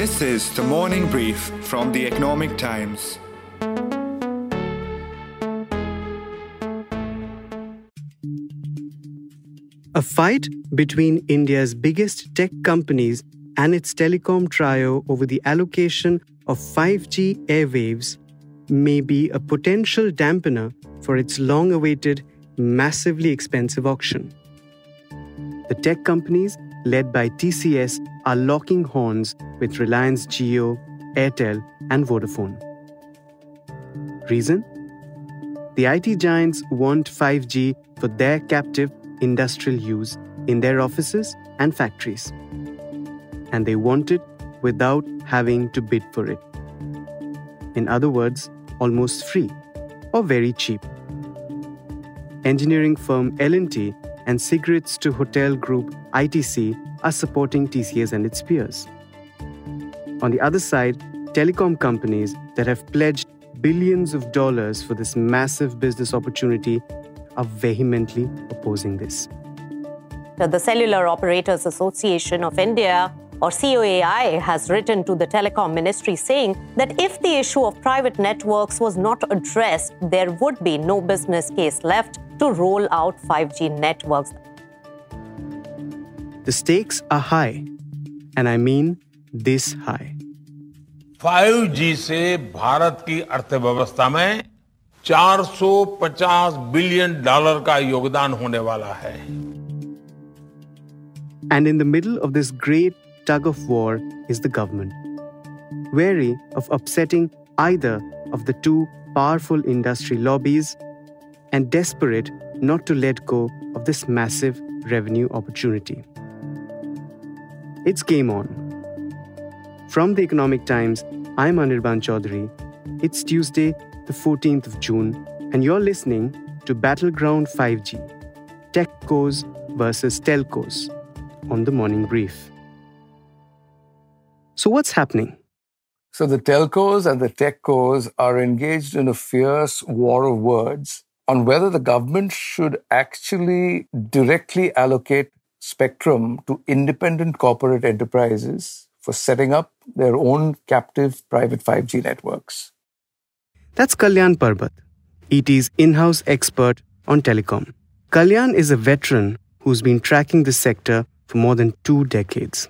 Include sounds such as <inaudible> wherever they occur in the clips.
This is the morning brief from the Economic Times. A fight between India's biggest tech companies and its telecom trio over the allocation of 5G airwaves may be a potential dampener for its long awaited, massively expensive auction. The tech companies, led by TCS, are locking horns with Reliance Jio, Airtel, and Vodafone. Reason? The IT giants want 5G for their captive industrial use in their offices and factories. And they want it without having to bid for it. In other words, almost free or very cheap. Engineering firm L&T and cigarettes to hotel group ITC are supporting TCS and its peers. On the other side, telecom companies that have pledged billions of dollars for this massive business opportunity are vehemently opposing this. The Cellular Operators Association of India or COAI has written to the telecom ministry saying that if the issue of private networks was not addressed, there would be no business case left to roll out 5G networks. The stakes are high, and I mean this high. 5G से भारत की अर्थव्यवस्था में 450 billion dollar का योगदान होने वाला है And in the middle of this great tug of war is the government, wary of upsetting either of the two powerful industry lobbies and desperate not to let go of this massive revenue opportunity. It's game on. From the Economic Times, I'm Anirban Chowdhury. It's Tuesday, the 14th of June, and you're listening to Battleground 5G Techcos versus Telcos on the Morning Brief. So, what's happening? So, the telcos and the techcos are engaged in a fierce war of words on whether the government should actually directly allocate spectrum to independent corporate enterprises for setting up their own captive private 5G networks. That's Kalyan Parbat, ET's in house expert on telecom. Kalyan is a veteran who's been tracking the sector for more than two decades.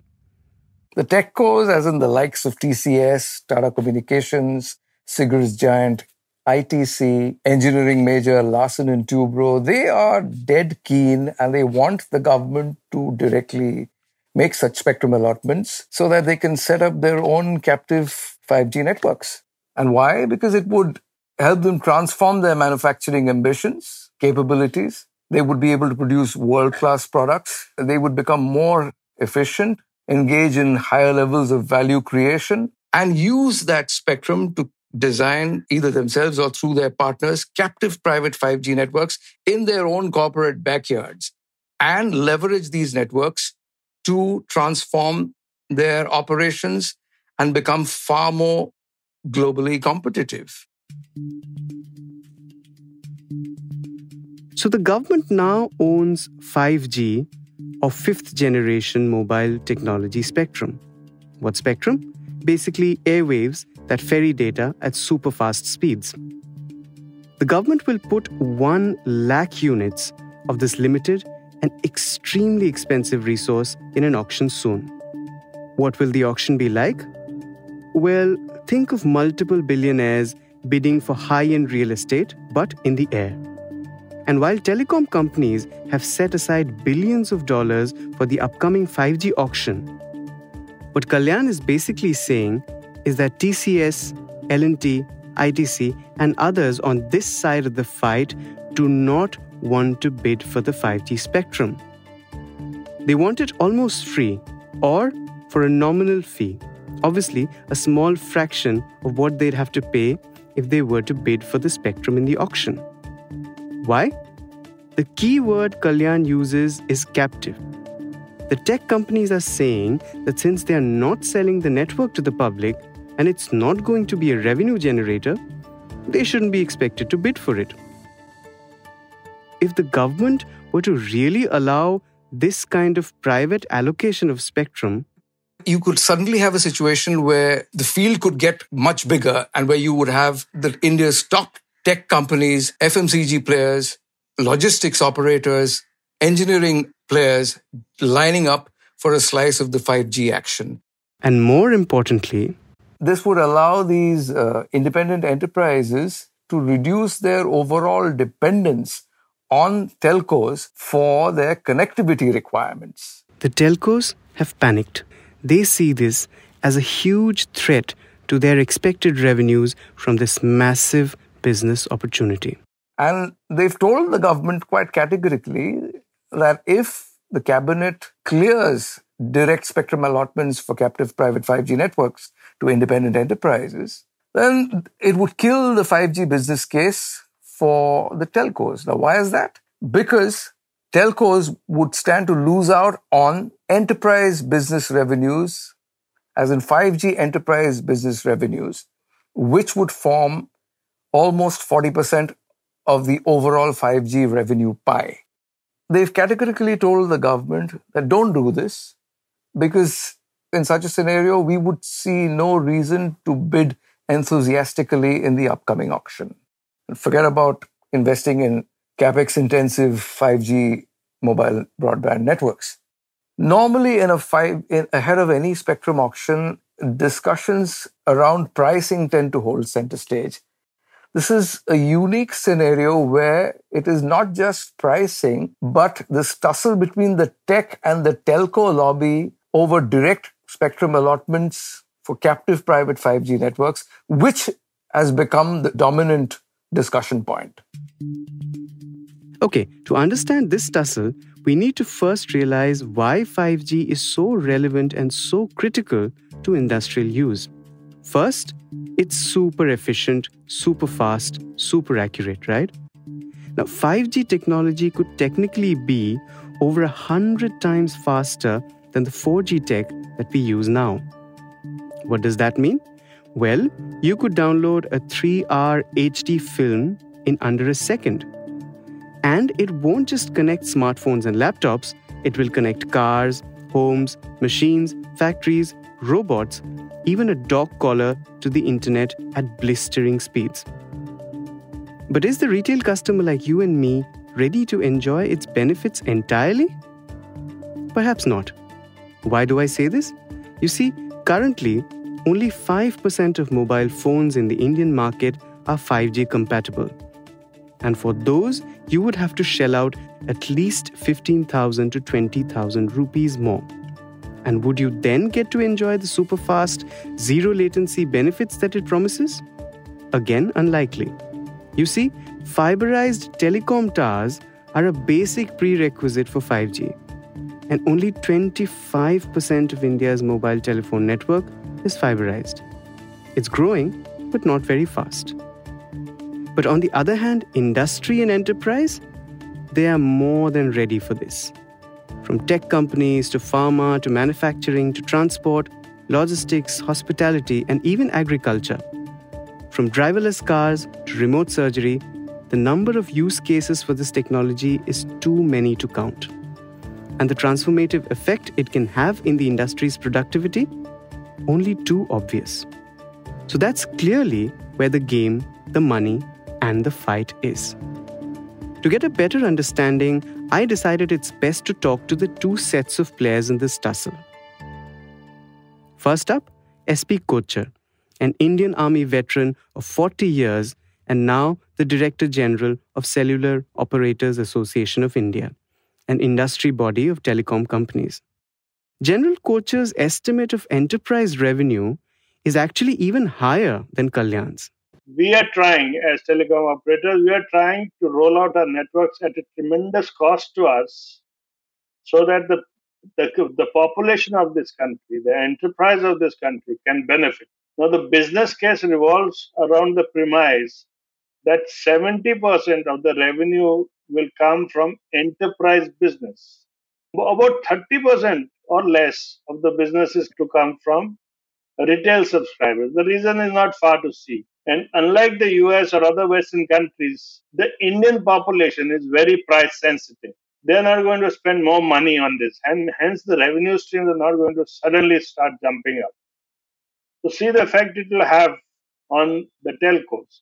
The tech techcos, as in the likes of TCS, Tata Communications, cigarettes giant ITC, engineering major Larsen and Toubro, they are dead keen and they want the government to directly make such spectrum allotments so that they can set up their own captive 5G networks. And why? Because it would help them transform their manufacturing ambitions, capabilities. They would be able to produce world class products. They would become more efficient, engage in higher levels of value creation, and use that spectrum to design either themselves or through their partners captive private 5G networks in their own corporate backyards and leverage these networks to transform their operations and become far more globally competitive. So the government now owns 5G or fifth generation mobile technology spectrum. What spectrum? Basically, airwaves that ferry data at super fast speeds. The government will put 1 lakh units of this limited and extremely expensive resource in an auction soon. What will the auction be like? Well, think of multiple billionaires bidding for high end real estate, but in the air. And while telecom companies have set aside billions of dollars for the upcoming 5G auction, what Kalyan is basically saying is that TCS, L&T, ITC, and others on this side of the fight do not want to bid for the 5G spectrum. They want it almost free or for a nominal fee, obviously, a small fraction of what they'd have to pay if they were to bid for the spectrum in the auction. Why? The key word Kalyan uses is captive. The tech companies are saying that since they are not selling the network to the public, and it's not going to be a revenue generator, they shouldn't be expected to bid for it. If the government were to really allow this kind of private allocation of spectrum, you could suddenly have a situation where the field could get much bigger and where you would have the India's top tech companies, FMCG players, logistics operators, engineering players lining up for a slice of the 5G action. And more importantly, this would allow these uh, independent enterprises to reduce their overall dependence on telcos for their connectivity requirements. The telcos have panicked. They see this as a huge threat to their expected revenues from this massive business opportunity. And they've told the government quite categorically that if the cabinet clears direct spectrum allotments for captive private 5G networks to independent enterprises, then it would kill the 5G business case for the telcos. Now, why is that? Because telcos would stand to lose out on enterprise business revenues, as in 5G enterprise business revenues, which would form almost 40% of the overall 5G revenue pie. They've categorically told the government that don't do this because in such a scenario, we would see no reason to bid enthusiastically in the upcoming auction. Forget about investing in capex intensive 5G mobile broadband networks. Normally, in a five in, ahead of any spectrum auction, discussions around pricing tend to hold center stage. This is a unique scenario where it is not just pricing, but this tussle between the tech and the telco lobby over direct spectrum allotments for captive private 5G networks, which has become the dominant discussion point. Okay, to understand this tussle, we need to first realize why 5G is so relevant and so critical to industrial use. First, it's super efficient, super fast, super accurate, right? Now, 5G technology could technically be over a hundred times faster than the 4G tech that we use now. What does that mean? Well, you could download a 3R HD film in under a second. And it won't just connect smartphones and laptops, it will connect cars, homes, machines, factories, robots, even a dog collar to the internet at blistering speeds. But is the retail customer like you and me ready to enjoy its benefits entirely? Perhaps not. Why do I say this? You see, currently, only 5% of mobile phones in the Indian market are 5G compatible. And for those, you would have to shell out at least 15,000 to 20,000 rupees more. And would you then get to enjoy the super fast, zero latency benefits that it promises? Again, unlikely. You see, fiberized telecom towers are a basic prerequisite for 5G. And only 25% of India's mobile telephone network is fiberized. It's growing, but not very fast. But on the other hand, industry and enterprise, they are more than ready for this. From tech companies to pharma to manufacturing to transport, logistics, hospitality, and even agriculture. From driverless cars to remote surgery, the number of use cases for this technology is too many to count. And the transformative effect it can have in the industry's productivity, only too obvious. So that's clearly where the game, the money, and the fight is. To get a better understanding, I decided it's best to talk to the two sets of players in this tussle. First up, SP Kochhar, an Indian Army veteran of 40 years and now the Director General of Cellular Operators Association of India, an industry body of telecom companies. General Kochhar's estimate of enterprise revenue is actually even higher than Kalyan's we are trying as telecom operators we are trying to roll out our networks at a tremendous cost to us so that the the, the population of this country the enterprise of this country can benefit now the business case revolves around the premise that 70% of the revenue will come from enterprise business about 30% or less of the business is to come from retail subscribers the reason is not far to see and unlike the US or other Western countries, the Indian population is very price sensitive. they're not going to spend more money on this. And hence, the revenue streams are not going to suddenly start jumping up. To see the effect it will have on the telcos,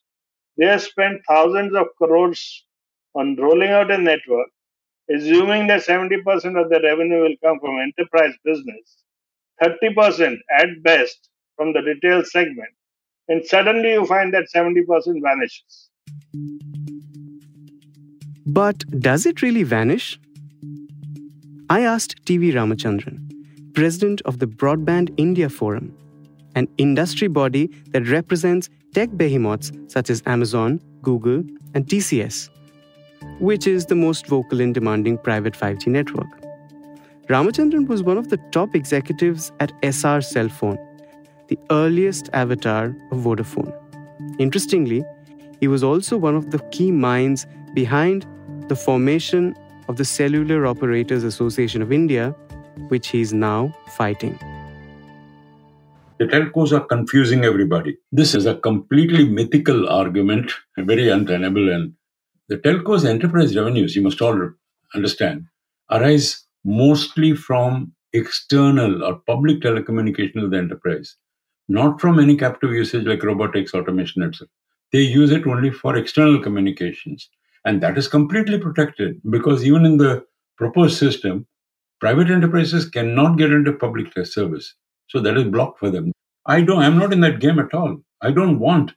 they have spent thousands of crores on rolling out a network, assuming that 70% of the revenue will come from enterprise business, 30% at best from the retail segment, and suddenly you find that 70% vanishes. But does it really vanish? I asked TV Ramachandran, president of the Broadband India Forum, an industry body that represents tech behemoths such as Amazon, Google, and TCS, which is the most vocal in demanding private 5G network. Ramachandran was one of the top executives at Essar Cellphone, the earliest avatar of Vodafone. Interestingly, he was also one of the key minds behind the formation of the Cellular Operators Association of India, which he is now fighting. The telcos are confusing everybody. This is a completely mythical argument, very untenable. And the telcos' enterprise revenues, you must all understand, arise mostly from external or public telecommunication of the enterprise, not from any captive usage like robotics, automation, etc. They use it only for external communications. And that is completely protected because even in the proposed system, private enterprises cannot get into public service. So that is blocked for them. I don't, I'm not in that game at all. I don't want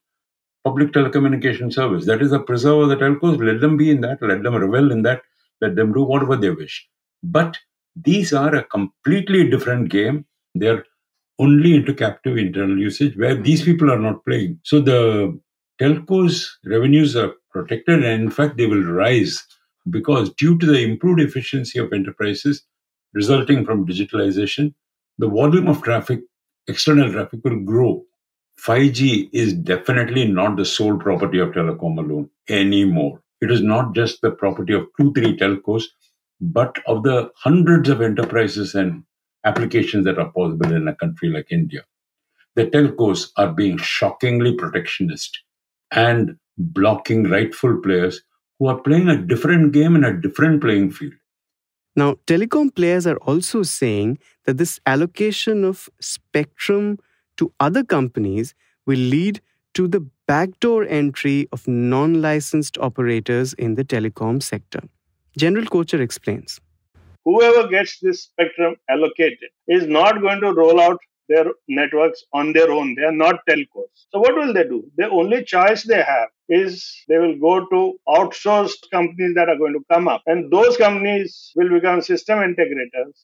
public telecommunication service. That is a preserve of the telcos. Let them be in that. Let them revel in that. Let them do whatever they wish. But these are a completely different game. They're only into captive internal usage where these mm-hmm. people are not playing. So the telcos revenues are protected and in fact they will rise because due to the improved efficiency of enterprises resulting from digitalization the volume of traffic external traffic will grow. 5g is definitely not the sole property of telecom alone anymore. It is not just the property of two three telcos but of the hundreds of enterprises and applications that are possible in a country like india. The telcos are being shockingly protectionist and blocking rightful players who are playing a different game in a different playing field. Now, telecom players are also saying that this allocation of spectrum to other companies will lead to the backdoor entry of non licensed operators in the telecom sector. General Kochhar explains. Whoever gets this spectrum allocated is not going to roll out their networks on their own. They are not telcos. So what will they do? The only choice they have is they will go to outsourced companies that are going to come up. And those companies will become system integrators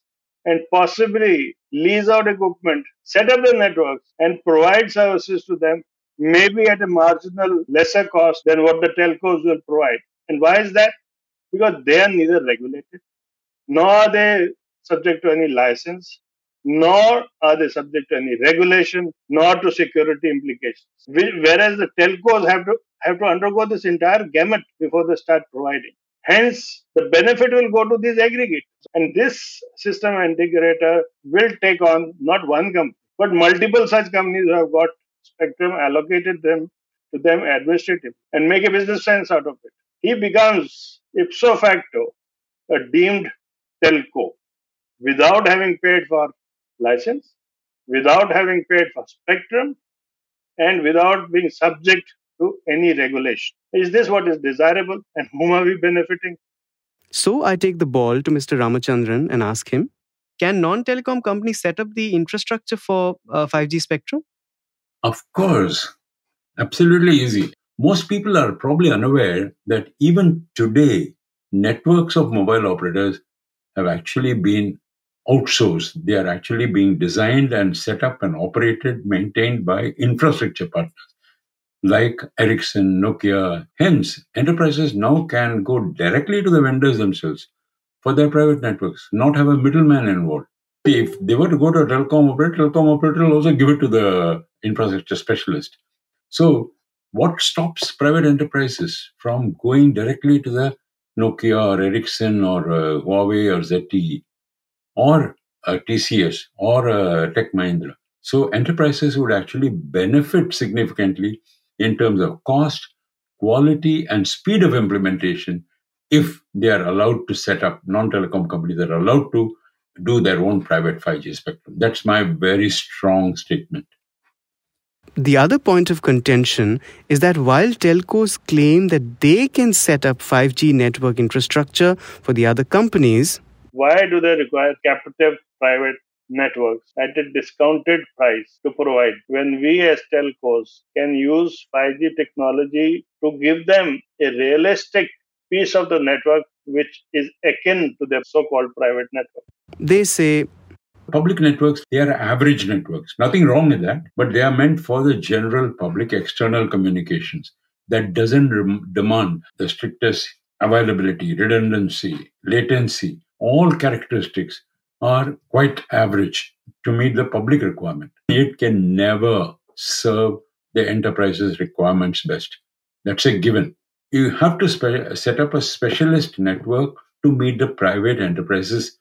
and possibly lease out equipment, set up the networks, and provide services to them, maybe at a marginal lesser cost than what the telcos will provide. And why is that? Because they are neither regulated nor are they subject to any license nor are they subject to any regulation, nor to security implications. Whereas the telcos have to have to undergo this entire gamut before they start providing. Hence, the benefit will go to these aggregators. And this system integrator will take on not one company, but multiple such companies who have got spectrum allocated them to them administrative and make a business sense out of it. He becomes ipso facto a deemed telco without having paid for license without having paid for spectrum and without being subject to any regulation. Is this what is desirable and whom are we benefiting? So I take the ball to Mr. Ramachandran and ask him Can non telecom companies set up the infrastructure for uh, 5G spectrum? Of course. Absolutely easy. Most people are probably unaware that even today, networks of mobile operators have actually been outsourced. They are actually being designed and set up and operated, maintained by infrastructure partners like Ericsson, Nokia. Hence, enterprises now can go directly to the vendors themselves for their private networks, not have a middleman involved. If they were to go to a telecom operator, telecom operator will also give it to the infrastructure specialist. So, what stops private enterprises from going directly to the Nokia or Ericsson or uh, Huawei or ZTE? Or a TCS or a Tech Mahindra. So enterprises would actually benefit significantly in terms of cost, quality, and speed of implementation if they are allowed to set up non-telecom companies that are allowed to do their own private 5G spectrum. That's my very strong statement. The other point of contention is that while telcos claim that they can set up 5G network infrastructure for the other companies, why do they require captive private networks at a discounted price to provide when we as telcos can use 5G technology to give them a realistic piece of the network which is akin to their so called private network? They say public networks they are average networks nothing wrong with that but they are meant for the general public external communications that doesn't rem- demand the strictest availability redundancy latency all characteristics are quite average to meet the public requirement. It can never serve the enterprise's requirements best. That's a given. You have to spe- set up a specialist network to meet the private enterprise's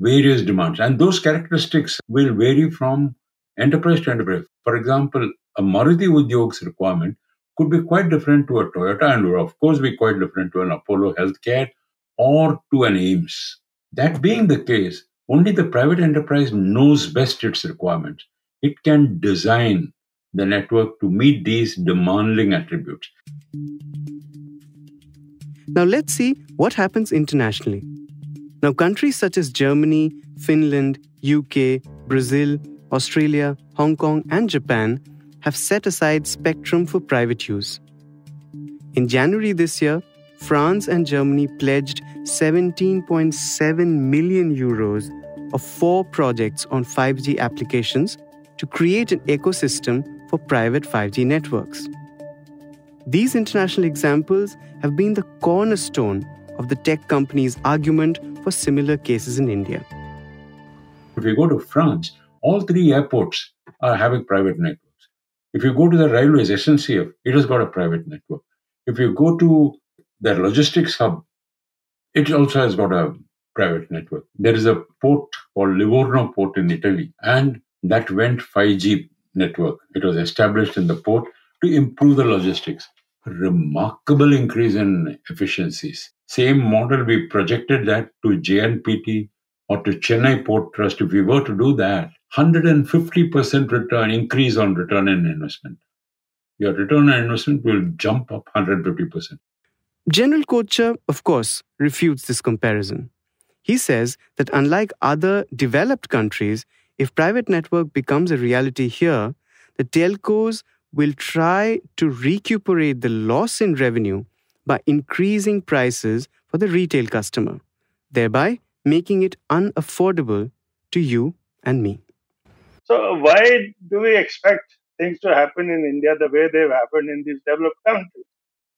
various demands. And those characteristics will vary from enterprise to enterprise. For example, a Maruti Udyog's requirement could be quite different to a Toyota and will, of course, be quite different to an Apollo Healthcare or to an AIIMS. That being the case, only the private enterprise knows best its requirements. It can design the network to meet these demanding attributes. Now, let's see what happens internationally. Now, countries such as Germany, Finland, UK, Brazil, Australia, Hong Kong, and Japan have set aside spectrum for private use. In January this year, France and Germany pledged 17.7 million euros of four projects on 5G applications to create an ecosystem for private 5G networks. These international examples have been the cornerstone of the tech companies' argument for similar cases in India. If you go to France, all three airports are having private networks. If you go to the railways, SNCF, it has got a private network. If you go to their logistics hub, it also has got a private network. There is a port called Livorno port in Italy, and that went 5G network. It was established in the port to improve the logistics. Remarkable increase in efficiencies. Same model, we projected that to JNPT or to Chennai Port Trust. If we were to do that, 150% return increase on return on investment. Your return on investment will jump up 150%. General Kochhar, of course, refutes this comparison. He says that unlike other developed countries, if private network becomes a reality here, the telcos will try to recuperate the loss in revenue by increasing prices for the retail customer, thereby making it unaffordable to you and me. So, why do we expect things to happen in India the way they've happened in these developed countries?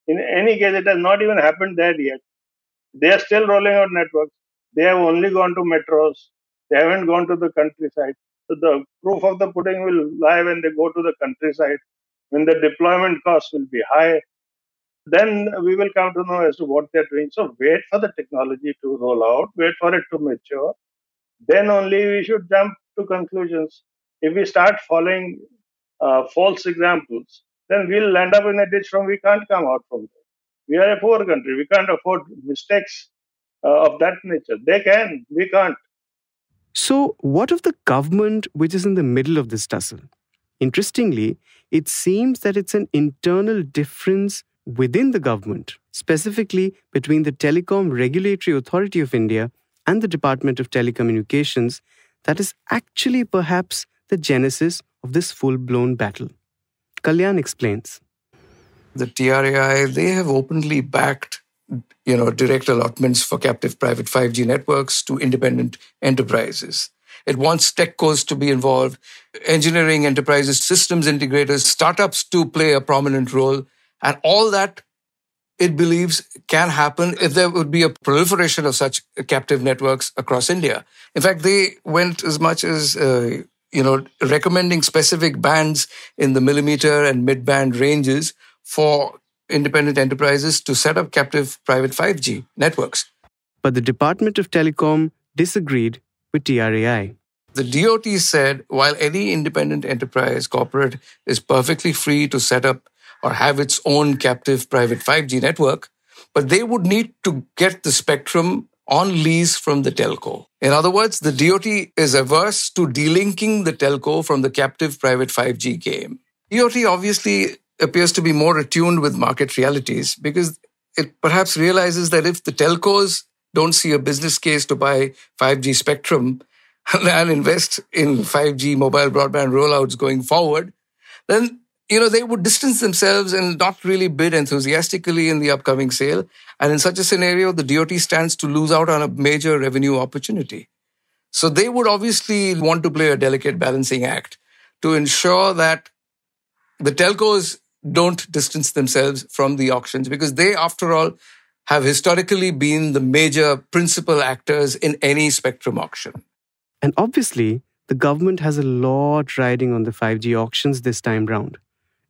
In any case, it has not even happened there yet. They are still rolling out networks. They have only gone to metros. They haven't gone to the countryside. So the proof of the pudding will lie when they go to the countryside, when the deployment costs will be high. Then we will come to know as to what they're doing. So wait for the technology to roll out, wait for it to mature. Then only we should jump to conclusions. If we start following uh, false examples, then we'll end up in a ditch from we can't come out from there. We are a poor country. We can't afford mistakes uh, of that nature. They can, we can't. So, what of the government which is in the middle of this tussle? Interestingly, it seems that it's an internal difference within the government, specifically between the Telecom Regulatory Authority of India and the Department of Telecommunications, that is actually perhaps the genesis of this full blown battle. Kalyan explains. The TRAI, they have openly backed you know, direct allotments for captive private 5G networks to independent enterprises. It wants techcos to be involved, engineering enterprises, systems integrators, startups to play a prominent role. And all that it believes can happen if there would be a proliferation of such captive networks across India. In fact, they went as much as, uh, you know, recommending specific bands in the millimeter and mid band ranges for independent enterprises to set up captive private 5G networks. But the Department of Telecom disagreed with TRAI. The DOT said while any independent enterprise corporate is perfectly free to set up or have its own captive private 5G network, but they would need to get the spectrum on lease from the telco. In other words, the DOT is averse to delinking the telco from the captive private 5G game. DOT obviously appears to be more attuned with market realities because it perhaps realizes that if the telcos don't see a business case to buy 5G spectrum <laughs> and invest in 5G mobile broadband rollouts going forward, then you know they would distance themselves and not really bid enthusiastically in the upcoming sale. And in such a scenario, the DOT stands to lose out on a major revenue opportunity. So they would obviously want to play a delicate balancing act to ensure that the telcos don't distance themselves from the auctions because they, after all, have historically been the major principal actors in any spectrum auction. And obviously, the government has a lot riding on the 5G auctions this time round,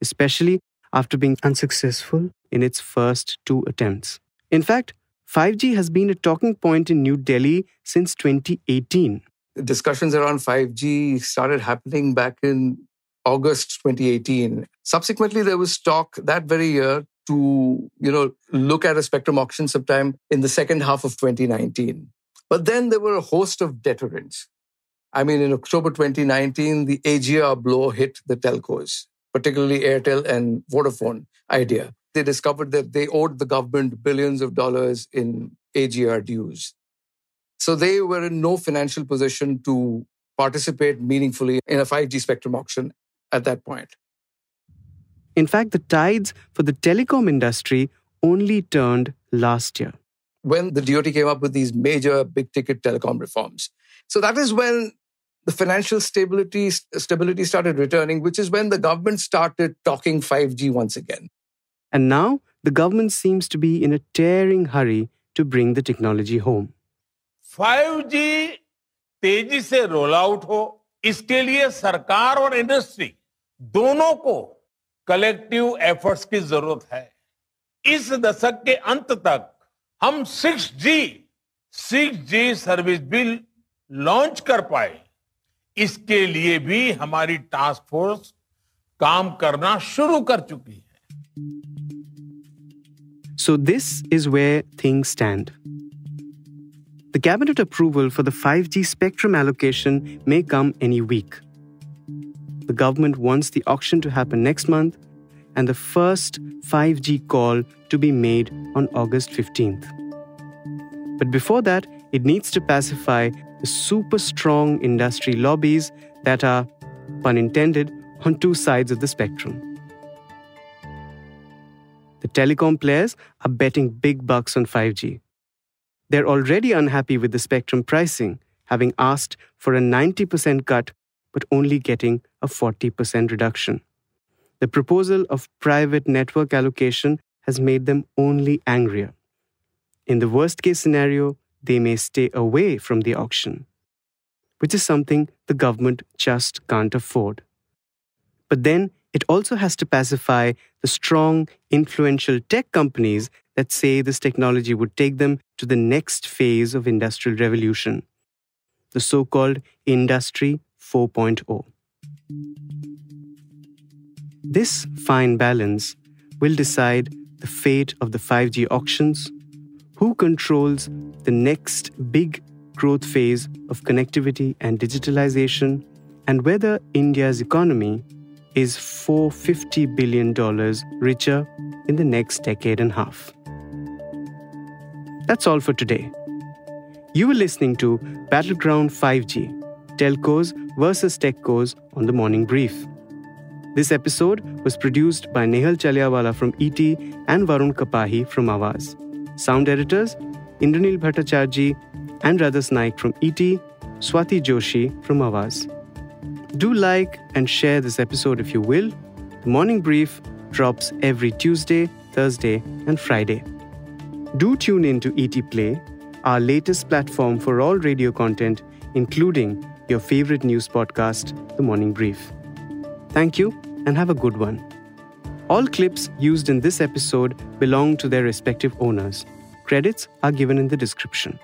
especially after being unsuccessful in its first two attempts. In fact, 5G has been a talking point in New Delhi since 2018. Discussions around 5G started happening back in August 2018. Subsequently, there was talk that very year to, you know, look at a spectrum auction sometime in the second half of 2019. But then there were a host of deterrents. I mean, in October 2019, the AGR blow hit the telcos, particularly Airtel and Vodafone idea. They discovered that they owed the government billions of dollars in AGR dues. So they were in no financial position to participate meaningfully in a 5G spectrum auction at that point. In fact, the tides for the telecom industry only turned last year. When the DOT came up with these major big ticket telecom reforms. So that is when the financial stability stability started returning, which is when the government started talking 5G once again. And now the government seems to be in a tearing hurry to bring the technology home. 5G तेजी से roll out हो इसके लिए सरकार और industry दोनों को collective efforts की जरूरत है इस दशक के अंत तक हम 6G 6G service bill launch कर पाए इसके लिए भी हमारी टास्क फोर्स काम करना शुरू कर चुकी है So, this is where things stand. The cabinet approval for the 5G spectrum allocation may come any week. The government wants the auction to happen next month and the first 5G call to be made on August 15th. But before that, it needs to pacify the super strong industry lobbies that are, pun intended, on two sides of the spectrum. The telecom players are betting big bucks on 5G. They're already unhappy with the spectrum pricing, having asked for a 90% cut but only getting a 40% reduction. The proposal of private network allocation has made them only angrier. In the worst case scenario, they may stay away from the auction, which is something the government just can't afford. But then it also has to pacify the strong, influential tech companies that say this technology would take them to the next phase of industrial revolution, the so called Industry 4.0. This fine balance will decide the fate of the 5G auctions who controls the next big growth phase of connectivity and digitalization, and whether India's economy is $450 billion richer in the next decade and a half. That's all for today. You were listening to Battleground 5G Telcos versus Techcos on the Morning Brief. This episode was produced by Nehal Chaliawala from ET and Varun Kapahi from Awaz. Sound editors Indranil Bhattacharjee and Radhas Naik from ET, Swati Joshi from Awaz. Do like and share this episode if you will. The Morning Brief drops every Tuesday, Thursday, and Friday. Do tune in to ET Play, our latest platform for all radio content, including your favorite news podcast, The Morning Brief. Thank you and have a good one. All clips used in this episode belong to their respective owners. Credits are given in the description.